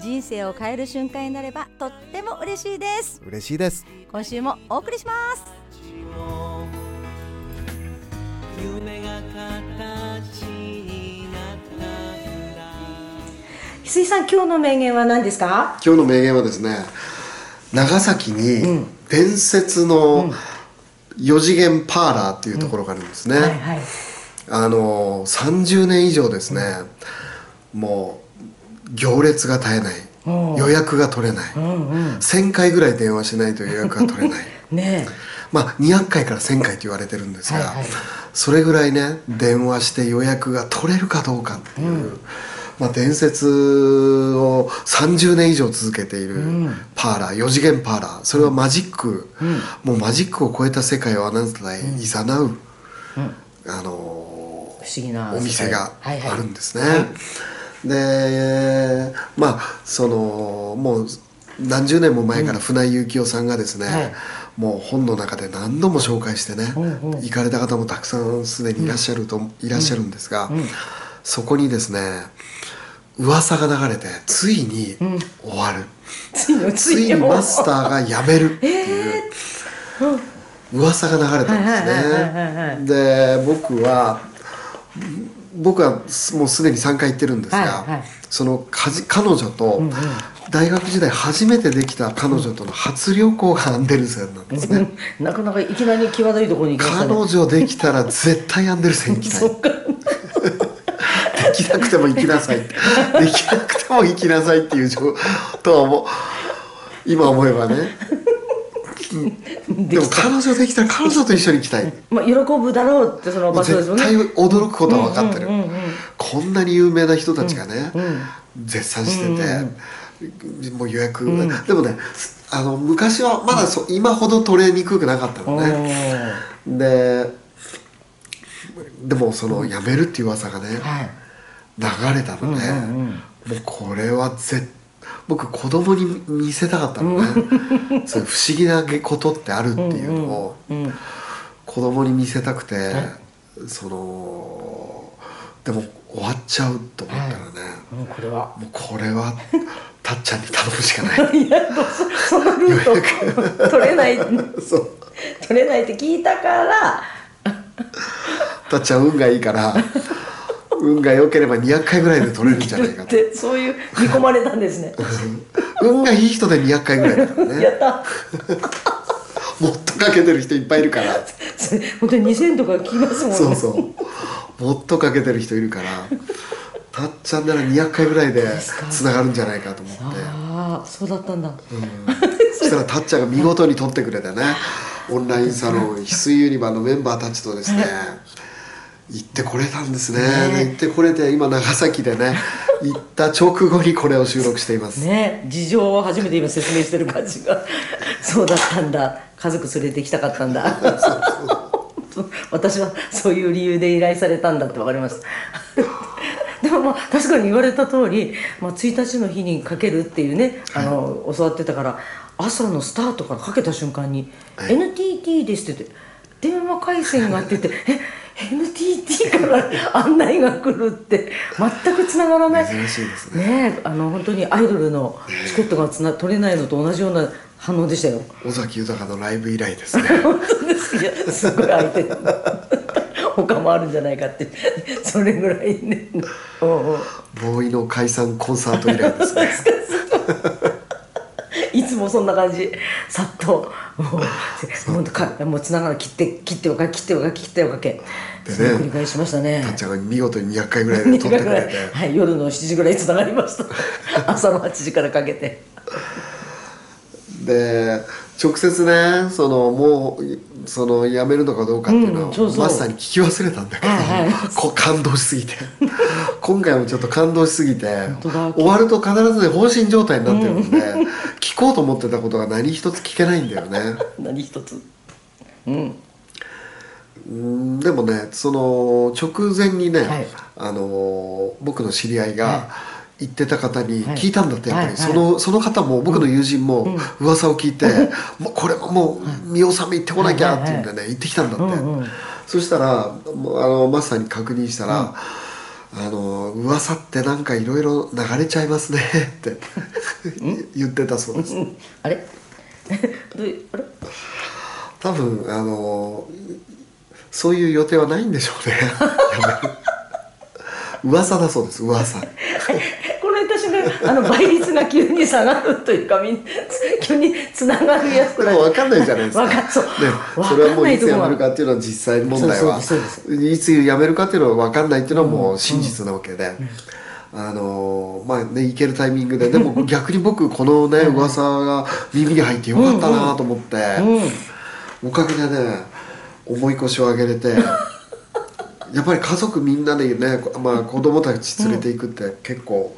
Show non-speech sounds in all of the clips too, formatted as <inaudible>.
人生を変える瞬間になればとっても嬉しいです。嬉しいです。今週もお送りします。夢が形になったんだ翡翠さん今日の名言は何ですか？今日の名言はですね長崎に伝説の4次元パーラーっていうところがあるんですね、はいはい。あの30年以上ですね、もう行列が絶えない。うん。予約が取れない、うんうん。1000回ぐらい電話しないと予約が取れない。<laughs> ねまあ200回から1000回と言われてるんですが、はいはい。それぐらいね電話して予約が取れるかどうかっていう、まあ、伝説を30年以上続けているパーラー4次元パーラー。それはマジック、もうマジックを超えた世界をあなたへいざなう、あのー不思議なお店がはいはいあるんですね。でまあそのもう何十年も前から船井幸雄さんがですね、はい。もう本の中で何度も紹介してね、うんうん。行かれた方もたくさんすでにいらっしゃると、いらっしゃるんですが、そこにですね噂が流れてついに終わる、ついについにマスターが辞めるっていう。噂が流れたんですね。で僕は僕はもうすでに3回行ってるんですが、はいはい。その彼女と、大学時代初めてできた彼女との初旅行がアンデルセンなんですね。なかなかいきなり際どいところに行きましたね。彼女できたら絶対アンデルセン行きたい。<laughs> できなくても行きなさい。できなくても行きなさいっていう状とは思う今思えばねでも彼女できたら彼女と一緒に行きたい。まあ喜ぶだろうってその場所ですよね。絶対驚くことは分かってる、こんなに有名な人たちがね、絶賛してて、もう予約、でもねあの昔はまだそ、今ほど取れにくくなかったのね、ででもその辞めるっていう噂がね、はい。流れたので、もうこれは絶僕子供に見せたかったのね、そういう不思議なことってあるっていうのを子供に見せたくて、そのでも終わっちゃうと思ったらね、もうこれは。もうこれはたっちゃんに頼むしかない。<laughs> いやそのルート取れない。<laughs> そう。取れないって聞いたから。たっちゃん運がいいから運が良ければ200回ぐらいで取れるんじゃないかっと。<laughs> てそういう見込まれたんですね。運がいい人で200回ぐらいだからね。やった。もっとかけてる人いっぱいいるから。本当に2000とか聞きますもんね。そうそう。もっとかけてる人いるから。たっちゃんなら200回ぐらいでつながるんじゃないかと思って。ああそうだったんだ、そしたらたっちゃんが見事に撮ってくれてね。オンラインサロン翡翠ユニバーのメンバーたちとですね行ってこれたんですね。で行ってこれて今長崎でね <laughs> 行った直後にこれを収録しています、ね。事情を初めて今説明してる感じが。<laughs> そうだったんだ。家族連れてきたかったんだ。私はそういう理由で依頼されたんだって分かりました。<laughs> でもまあ確かに言われた通り、まあ、1日の日にかけるっていうねあの教わってたから朝のスタートからかけた瞬間に「はい。NTT です」って言って電話回線がって言って「え NTT から案内が来るって全くつながらない。珍しいですね。ねえあの本当にアイドルのチケットがつな取れないのと同じような反応でしたよ。尾崎豊のライブ以来ですね。<laughs> 本当ですいやすごい相手。他もあるんじゃないかって。それぐらいね。ボーイの解散コンサート以来ですねいつもそんな感じ。さっと。<laughs> もうもうかもうつながら切って切っておかけ切っておかけ切っておかけ。それを繰り返しましたね。たっちゃんが見事に200回ぐらいで <laughs> 撮ってくれて。はい、夜の7時ぐらいつながりました。<laughs> 朝の8時からかけて。で直接ねそのもうその辞めるのかどうかっていうのは、うマスターに聞き忘れたんだけど、はいはい。こう感動しすぎて。今回もちょっと感動しすぎて終わると必ずね放心状態になってるんで、聞こうと思ってたことが何一つ聞けないんだよね。<laughs> 何一つ。うん。うんでもねその直前にね、はい。あの僕の知り合いはが言ってた方にはい。聞いたんだってやっぱり、はいそのその方も僕の友人も噂を聞いて、<laughs> もうこれはもう見納め行ってこなきゃっていうんでね行ってきたんだって、うんうんそしたらもうあのマスターに確認したら、あの噂ってなんかいろいろ流れちゃいますね <laughs> って。言ってたそうです。うん。あれ？<laughs> あれ？多分あのそういう予定はないんでしょうね。<laughs> 噂だそうです噂この私ねあの倍率が急に下がるというかみんな急につながりやすくなる。分かんないじゃないですか。わかそう。ね、わそれはもういつかんないところ辞めるかっていうのは実際問題は。いつ辞めるかっていうのは分かんないっていうのはもう真実なわけで、あのまあね行けるタイミングででも逆に僕このね噂が耳に入ってよかったなと思って、おかげでね重い腰を上げれて <laughs> やっぱり家族みんなでね、まあ、子供たち連れていくって結構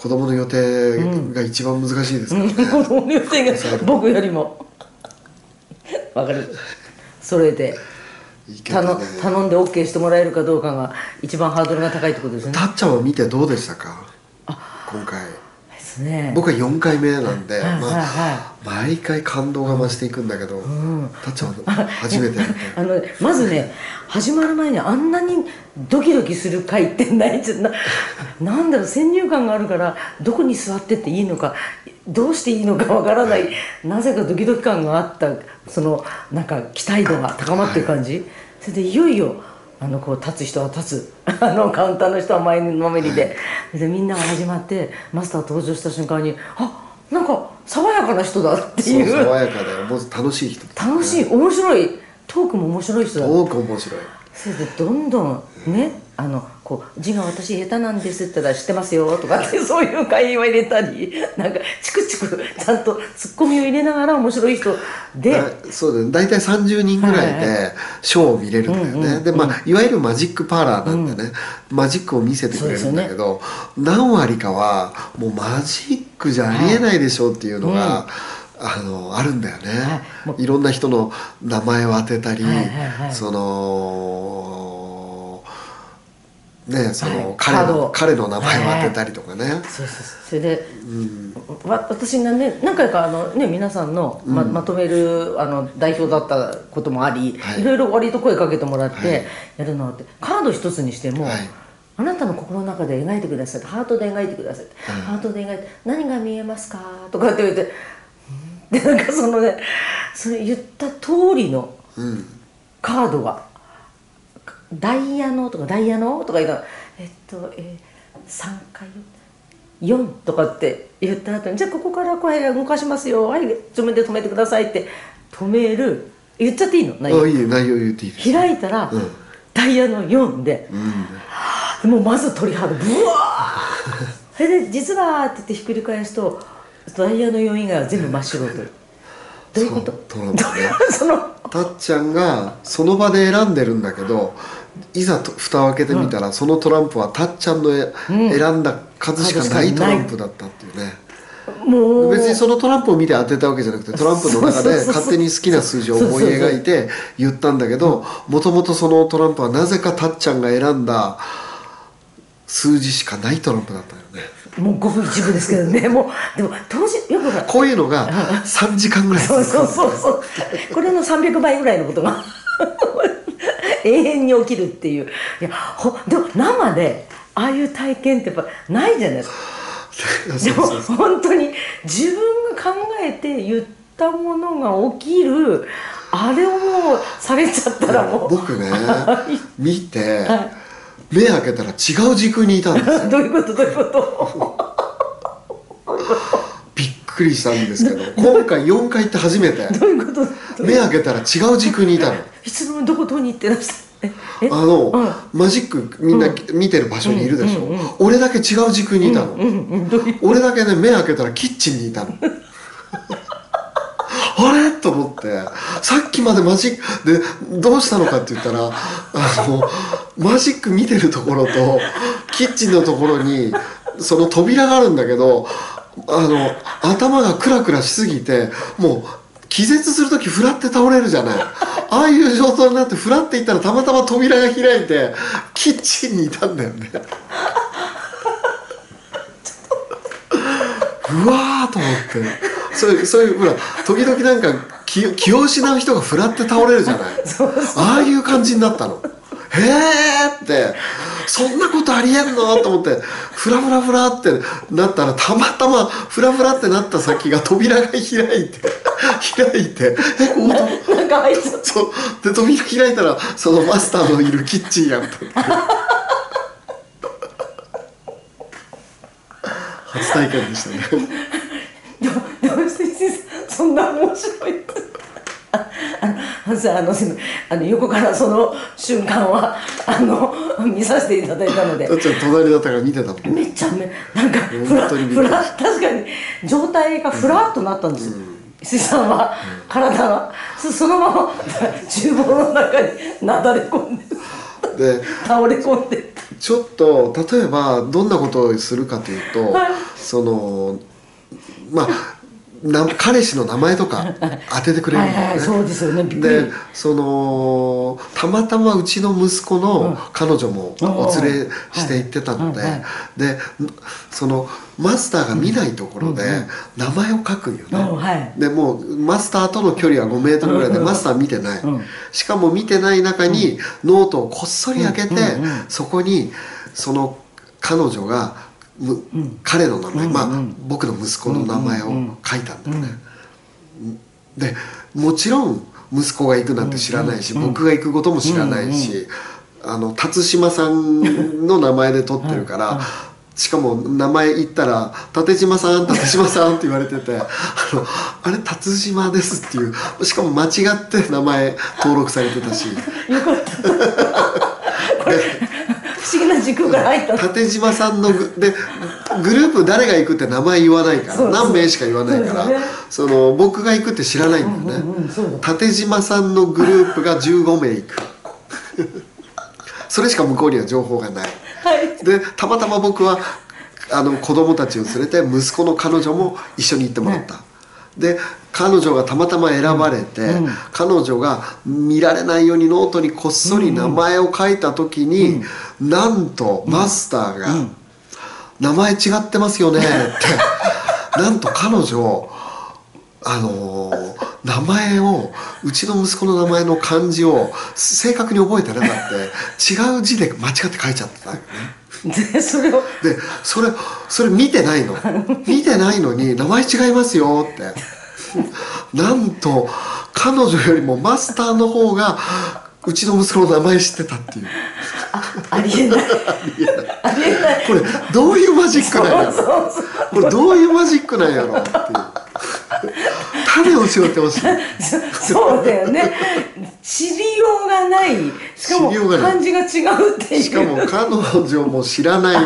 子供の予定が一番難しいですからね、子供の予定が僕よりも。わかる。それで。いいけど頼ね。頼んで OK してもらえるかどうかが一番ハードルが高いってことですね。たっちゃんは見てどうでしたか？今回ですね。僕は4回目なんで、はいまはいはあ、毎回感動が増していくんだけど、たっちゃんは初めてあのまずね始まる前にあんなにドキドキする回ってないじゃななんだろう先入観があるからどこに座ってっていいのかどうしていいのかわからない。なぜかドキドキ感があったそのなんか期待度が高まってる感じ、それでいよいよあのこう立つ人は立つ。<laughs> あのカウンターの人は前のめりで。<laughs> でみんなが始まってマスター登場した瞬間にあなんか爽やかな人だってそう。いう爽やかでもう楽しい人。楽しい。面白い。トークも面白い人だ。多く面白い。それでどんどんねあのこう字が私下手なんですって言ったら知ってますよとかって <laughs> そういう会話入れたりなんかチクチクちゃんとツッコミを入れながら面白い人で。だそうだね。大体30人ぐらいはいでショーを見れるんだよね、うんうんでまあいわゆるマジックパーラーなんでね、マジックを見せてくれるんだけど、何割かはもうマジックじゃありえないでしょうっていうのが、あのあるんだよね、はい。い、ろんな人の名前を当てたり、はいはいはい。そのねその、はい。彼の彼の名前を当てたりとかね、そうそうそう。それで、わ私がね何回かあの、ね、皆さんのま,、まとめるあの代表だったこともあり、はい。い、ろいろ割と声かけてもらって、はい。やるのってカード一つにしても、はい。あなたの心の中で描いてください。ハートで描いてください、ハートで描いて何が見えますかとかって言って <laughs> でなんかそのねそれ言った通りのうん。カードが「ダイヤの」とか「ダイヤの」とか言ったら「えっと、えー、3回4」とかって言った後に「じゃあここから声が動かしますよ。はい自分で止めてください」って止める。言っちゃっていいの？内容。あいいね内容言っていいです。開いたら、うん。ダイヤの4でうん。もうまず鳥肌ブワーそれで「実は」って言ってひっくり返すとダイヤの4以外は全部真っ白とどういうこと？そうトランプね。<laughs> その。たっちゃんがその場で選んでるんだけどいざと蓋を開けてみたら、そのトランプはたっちゃんのえ選んだ数しかないトランプだったっていうね。もう。別にそのトランプを見て当てたわけじゃなくてトランプの中で勝手に好きな数字を思い描いて言ったんだけどもともとそのトランプはなぜかたっちゃんが選んだ数字しかないトランプだったよね。もうごく一部ですけどね。<laughs> もうでも当時よくこういうのが3時間ぐら。いそうそうそうそうこれの300倍ぐらいのことが永遠に起きるっていう。いやほでも生でああいう体験ってやっぱないじゃないですか。<laughs> でも本当に自分が考えて言ったものが起きるあれをもうされちゃったらもう僕ね <laughs> 見ては目開けたら違う時空にいたんですよ。<laughs> どういうこと？どういうこと？びっくりしたんですけど今回4回行って初めて。どういうこと？目開けたら違う時空にいたのいつの間にどこどこに行ってらしたええ？あの、うん。マジックみんな見てる場所にいるでしょ、俺だけ違う時空にいたの、俺だけね目開けたらキッチンにいたの。<laughs> あれ？と思って。さっきまでマジックでどうしたのかって言ったらあのマジック見てるところとキッチンのところにその扉があるんだけどあの頭がクラクラしすぎてもう気絶する時フラって倒れるじゃないああいう状態になってフラっていったらたまたま扉が開いてキッチンにいたんだよね。うわーと思って。そういうそういうほら時々なんか気気を失う人がフラって倒れるじゃない。<laughs> ああいう感じになったの。へえってそんなことありえんの？と思ってフラフラフラってなったらたまたまフラフラってなった先が扉が開いて開いてえここなんかあいつそう。で扉開いたらそのマスターのいるキッチンやったって。いう初体験でしたね。でもでも先生そんな面白いああのあのあの横からその瞬間はあの <laughs> 見させていただいたので。だっちゃん隣だったから見てたもんめっちゃめなんかフラ本当にびっくりフラ確かに状態がフラッとなったんですよ、石井さんは体が。そそのまま厨房の中になだれ込んで。で倒れ込んで。ちょっと例えばどんなことをするかというと、はい。そのまあな彼氏の名前とか <laughs> 当ててくれるんだよね。そうですよね。でそのたまたまうちの息子の彼女もお連れして行ってたので、でそのマスターが見ないところで名前を書くんよね。でもうマスターとの距離は5メートルぐらいでマスター見てない、うん。しかも見てない中にノートをこっそり開けて、そこにその彼女がむ、彼の名前、まあ僕の息子の名前を書いたんだよね、でもちろん息子が行くなんて知らないし、僕が行くことも知らないし、あの辰島さんの名前で取ってるから、しかも名前言ったら「立島さん立島さん」って言われてて「あのあれ辰島です」っていうしかも間違って名前登録されてたし <laughs> <laughs> 不思議な時空から入った。縦島さんのグでグループ誰が行くって名前言わないから何名しか言わないからそね。その僕が行くって知らないんだよね、縦島さんのグループが15名行く。それしか向こうには情報がない。はい。でたまたま僕はあの子供たちを連れて息子の彼女も一緒に行ってもらった、で彼女がたまたま選ばれて、彼女が見られないようにノートにこっそり名前を書いた時に、なんとマスターが「名前違ってますよね」って。<laughs> なんと彼女あのー名前をうちの息子の名前の漢字を正確に覚えてなかった。違う字で間違って書いちゃってたよね。でそれを。でそれそれ見てないの。見てないのに「名前違いますよ」って。なんと彼女よりもマスターの方がうちの息子の名前知ってたっていう。ありえない。ありえない。これどういうマジックなんやろ。これどういうマジックなんやろっていう。種を教えてほしい。そ <laughs> そうだよね。知りようがないしかも漢字が違うっていう。しかも彼女も知らない。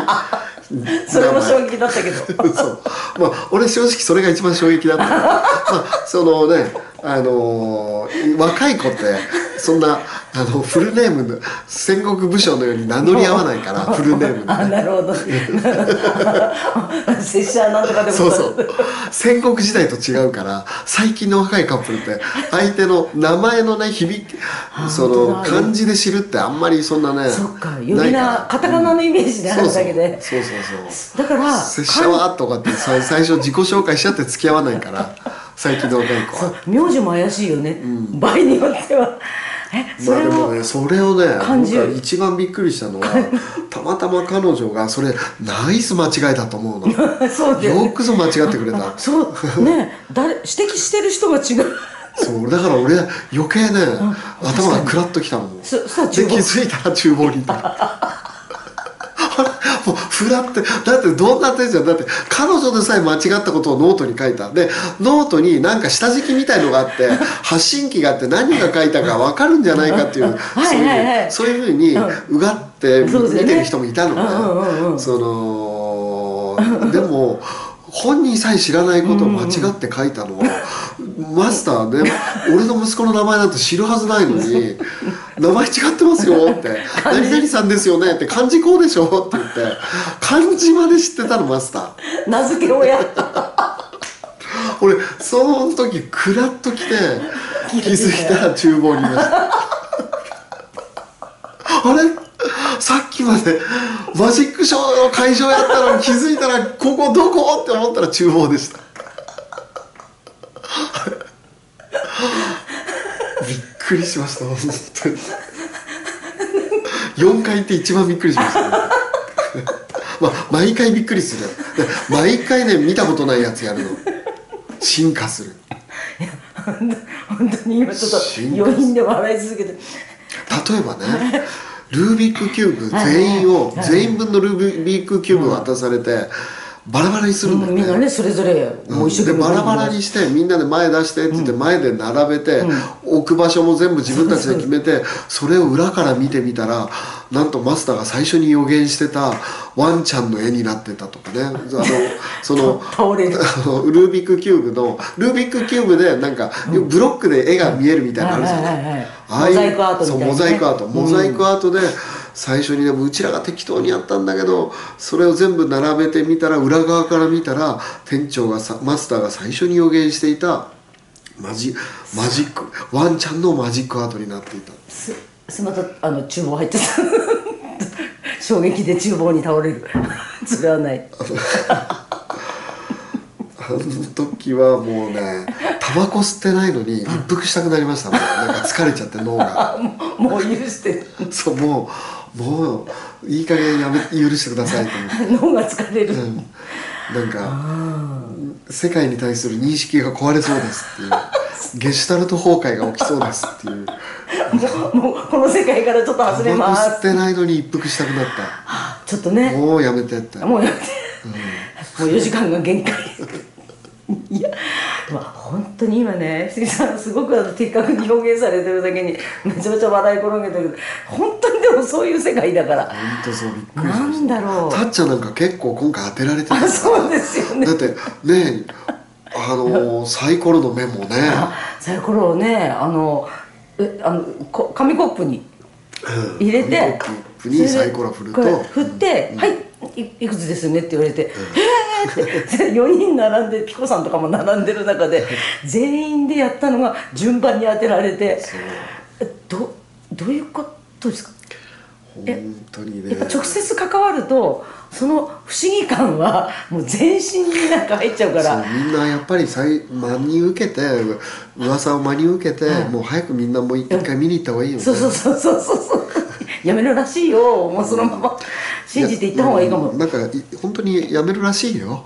<laughs> それも衝撃だったけど。そう。まあ俺正直それが一番衝撃だった。<laughs> まあそのねあのー若い子ってそんなあのフルネームの戦国武将のように名乗り合わないから <laughs> フルネームであなるほど。<laughs> 拙者なんとかでもそうそう。戦国時代と違うから最近の若いカップルって相手の名前のね響きその漢字で知るってあんまりそんなねそっか。呼び名カタカナのイメージであるだけで。そうそうそう。だから拙者はとかってさ最初自己紹介しちゃって付き合わないから最近の若い子は。名字も怪しいよね、場合によっては。えそれを、ねそれをね僕は一番びっくりしたのは <laughs> たまたま彼女がそれナイス間違いだと思うの。<laughs> そうね。よくぞ間違ってくれた。そうね誰指摘してる人が違う。そうだから俺余計ね頭がクラッときたもん。で気づいたら厨房にいた <laughs> <laughs> もうフラってだってどんな手じゃんだって彼女でさえ間違ったことをノートに書いた。でノートになんか下敷きみたいのがあって <laughs> 発信機があって何が書いたか分かるんじゃないかっていうそういうそういうふうにうがって見てる人もいたのね。そのでも本人さえ知らないことを間違って書いたのは、マスターね俺の息子の名前なんて知るはずないのに「名前違ってますよ」って <laughs>「何々さんですよね」って「漢字こうでしょ」って言って漢字まで知ってたのマスター。名付け親。俺その時クラッと来て気づいたら厨房にいました。あれ？さっきまでマジックショーの会場やったのに気づいたらここどこ？って思ったら厨房でした。<laughs> びっくりしました本当に。4回って一番びっくりしました、ね、<laughs> まあ毎回びっくりする。で毎回ね見たことないやつやるの。進化する。本当に今ちょっと余韻で笑い続けて。例えばねルービックキューブ全員を全員分のルービックキューブを渡されてバラバラにするんだよみんなねそれぞれもう一生で懸命バラバラにしてみんなで前出してって言って前で並べて、置く場所も全部自分たちで決めてそれを裏から見てみたらなんとマスターが最初に予言してたワンちゃんの絵になってたとかね。あの <laughs> その <laughs> ルービックキューブのルービックキューブでなんかブロックで絵が見えるみたいなのあるじゃない。はいはいはいああい。うモザイクアートみたいなね。モザイクアート。モザイクアートで最初にでもうちらが適当にやったんだけどそれを全部並べてみたら裏側から見たら店長がさマスターが最初に予言していたマジマジックワンちゃんのマジックアートになっていた。すすまたあの厨房入ってた。<laughs> 衝撃で厨房に倒れる。<laughs> それはない。あの時はもうねタバコ吸ってないのに一服したくなりました。もんなんか疲れちゃって脳が。<laughs> もう許してそうもうもういい加減やめ許してくださいと思って。<laughs> 脳が疲れる、うん。なんか世界に対する認識が壊れそうですっていう。<laughs> ゲシュタルト崩壊が起きそうですっていう。もうこの世界からちょっと外れます。吸ってないのに一服したくなっちょっとね。たもうやめてってもうやめて、もう4時間が限界。<laughs> いや。まあ本当に今ね杉さんすごくあの的確に表現されてるだけにめちゃめちゃ笑い転げてる。本当にでもそういう世界だから。本当そうびっくりしなましんだろう。たたっちゃんなんか結構今回当てられてた。からあそうですよね。だってねあの <laughs> サイコロのメモね。サイコロをねあのえあのこ紙コップに入れて、紙コにサイコロ振ると振って「はいいいくつですよね」って言われて「えー!」って。<laughs> 4人並んでピコさんとかも並んでる中で <laughs> 全員でやったのが順番に当てられてえどどういうことですか？本当にね。直接関わるとその不思議感はもう全身になんか入っちゃうから。みんなやっぱり真に受けて噂を真に受けて、もう早くみんなもう一回見に行った方がいいよね。そうそうそうそうそうそうやめるらしいよ。もうそのまま <laughs> 信じていった方がいいかも。やなんかい本当にやめるらしいよ。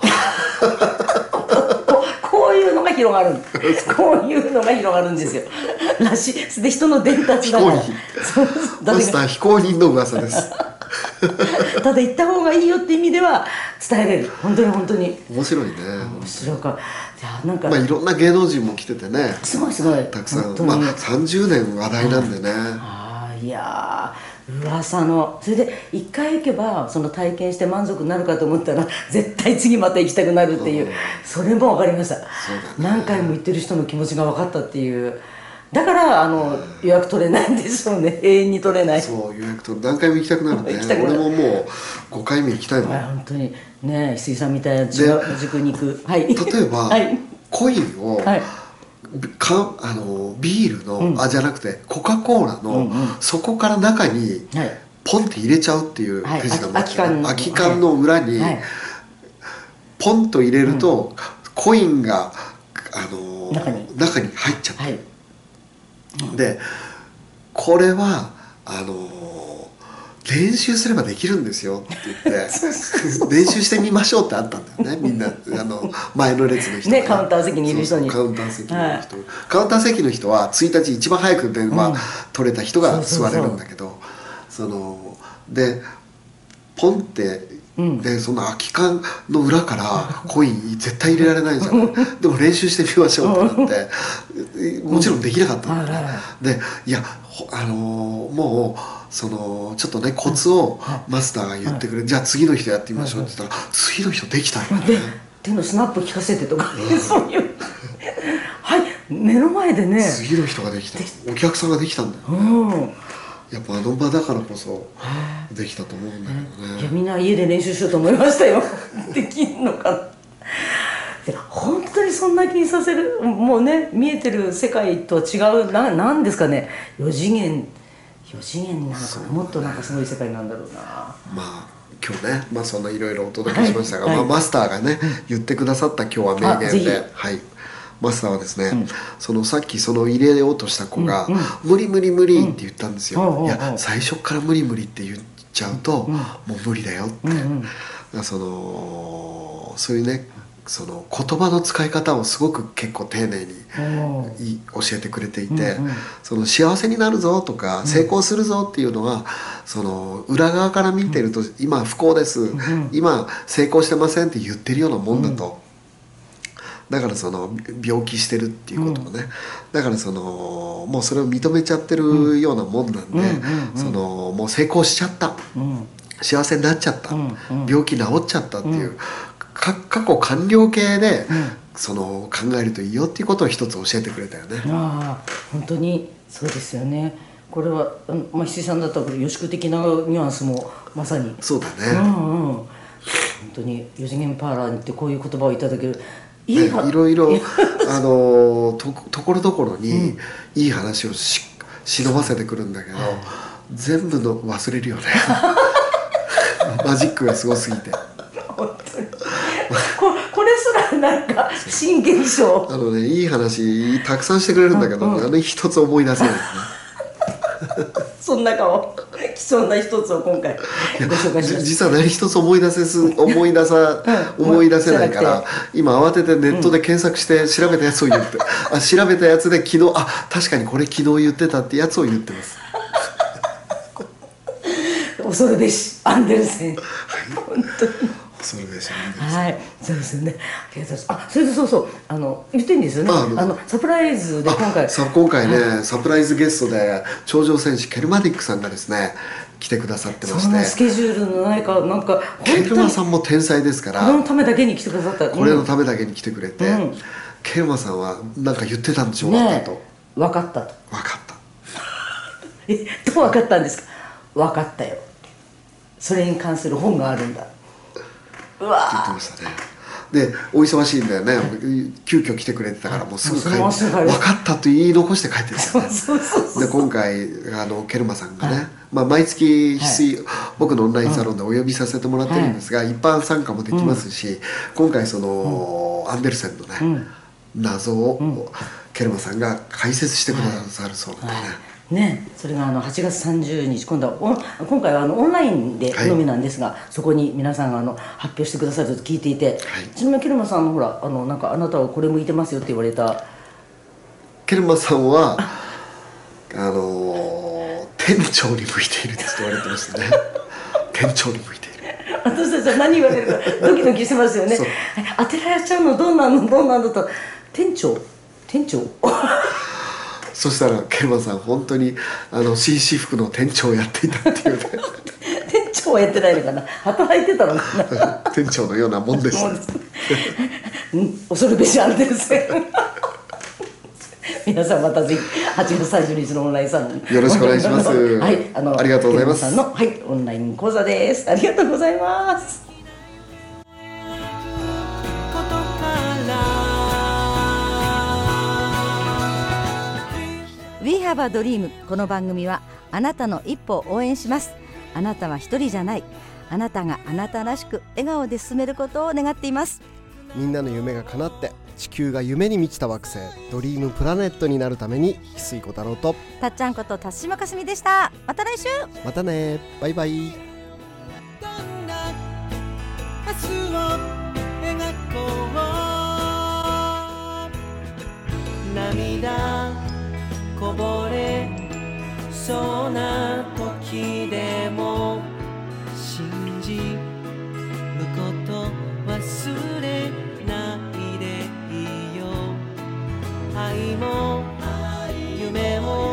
こ <laughs> こういうのが広がる。こういうのが広がるんですよ。らしい。で人の伝達だから。マスター非公認の噂です。<laughs> ただ言った方がいいよって意味では伝えれる。本当に本当に。面白いね。面白いからじゃあなんか、まあいろんな芸能人も来ててね。すごいすごい。たくさん。まあ30年話題なんでね、ああいやー噂の。それで一回行けばその体験して満足になるかと思ったら絶対次また行きたくなるっていう、それも分かりました、何回も行ってる人の気持ちが分かったっていう。だからあの予約取れないんでしょうね。永遠に取れない。そう予約と何回も行きたくなるね。行きたくなる。俺ももう5回目行きたいもん、はい本当に。ね杉さんみたいな違う <laughs> 塾に行く。はい。例えば、はい。コインを、はいかあのビールの、あじゃなくてコカ・コーラの、うんうん。そこから中にはい。ポンって入れちゃうっていうはい。手品も空き缶の空き缶の裏に、はい。ポンと入れると、コインがあの中に。中に入っちゃう、はい。でこれはあの練習すればできるんですよ。って言って <laughs> 練習してみましょうってあったんだよね。みんなあの前の列の人が。ねカウンター席にいる人に。カウンター席の人、カウンター席の人は1日一番早く電話取れた人が座れるんだけど、そのでポンってうん。でその空き缶の裏からコイン絶対入れられないじゃん。でも練習してみましょうってなってもちろんできなかったんだはいはいはねでいやほあのーもうそのちょっとねコツをマスターが言ってくれじゃあ次の人やってみましょうって言ったら次の人できたよでね手のスナップ聞かせてとか、そういう。はい。目の前でね。次の人ができた。お客さんができたんだようん。やっぱあの場だからこそできたと思うんだけどね。いやみんな家で練習しようと思いましたよ。<laughs> できんのか。なにそんな気にさせるもうね見えてる世界とは違うななんですかね。4次元4次元なのかなもっとなんかすごい世界なんだろうな。まあ今日ね、まあ、そんないろいろお届けしましたが、はい。まあ、マスターがね言ってくださった今日は名言で、はい、マスターはですね、そのさっきその入れようとした子が「無理無理無理」って言ったんですよ、うん。うんいや最初から無理無理って言っちゃうと、もう無理だよって、だからそのそういうねその言葉の使い方をすごく結構丁寧に教えてくれていて、その幸せになるぞとか成功するぞっていうのは、その裏側から見てると、今不幸です、今成功してませんって言ってるようなもんだと。だからその病気してるっていうことをね、だからそのもうそれを認めちゃってるようなもんなんで、そのもう成功しちゃった、幸せになっちゃった、病気治っちゃったっていう、か過去完了形で、その考えるといいよっていうことを一つ教えてくれたよね。ああ本当にそうですよね。これはまあ翡翠さんだったら予宿的なニュアンスもまさに。そうだね、うんうん。本当に四次元パーラーにってこういう言葉をいただける。いいはねいろいろあのとところどころにいい話をし忍ばせてくるんだけど、全部の忘れるよね。<laughs> マジックがすごすぎてここれすらなんか新現象。あのねいい話たくさんしてくれるんだけど、あの一つ思い出せない <laughs> そんな顔。貴重な一つを今回ご紹介しま実は何一つ思い出せず思い出さ、うん。思い出せないから今慌ててネットで検索して調べたやつを言って、あ調べたやつで昨日あ確かにこれ昨日言ってたってやつを言ってます。た恐るべし。アンデルセン。本当にそれでしょはい。そうですよね。ありがとうございますあそれでそうそう。あの言っていいんですよね。あのサプライズで今回。あさ今回ね、サプライズゲストで頂上戦士ケルマディックさんがですね来てくださってまして。ケジュールのないかなんかケルマさんも天才ですから。これのためだけに来てくださった。これのうんためだけに来てくれて、うん。ケルマさんは何か言ってたんでしょうか、ねと。え分かったと。分かった。<laughs> えどう分かったんですか？分かったよ。それに関する本があるんだ言ってましたね。でお忙しいんだよね。急遽来てくれてたからもうすぐ帰って。分かったと言い残して帰ってた。そうよねそうそうそう。で今回あのケルマさんがね、まあ、毎月翡翠、僕のオンラインサロンでお呼びさせてもらってるんですが、一般参加もできますし、今回その、アンデルセンのね、謎を、ケルマさんが解説してくださるそうなんでね、ね、それがあの8月30日今度は今回はあのオンラインでのみなんですが、そこに皆さんがあの発表してくださると聞いていて、ちなみにケルマさんのほらあのなんかあなたはこれ向いてますよって言われた。ケルマさんはあのー店長に向いているですと言われてましたね。<laughs> 店長に向いている。私たちは何言われるかドキドキしてますよね。<laughs> 当てられちゃうのどうなんのどうなんのと。店長？店長？そしたらケルマさん本当にあの紳士服の店長をやっていたっていうね。<laughs> 店長はやってないのかな？働いてたのかな？<laughs> 店長のようなもんでした恐るべしアンデルセン皆さんまたぜひ8月30日のオンラインサロン。よろしくお願いします。はいあのありがとうございます。のはいオンライン講座です。ありがとうございます We have a dream この番組はあなたの一歩を応援します。あなたは一人じゃない。あなたがあなたらしく笑顔で進めることを願っています。みんなの夢が叶って地球が夢に満ちた惑星ドリームプラネットになるために翡翠小太郎とたっちゃんこと田島かすみでした。また来週。またね。バイバイ。どんな明日を描こう。涙こぼれそうな時でも信じること忘れないでいいよ愛も夢も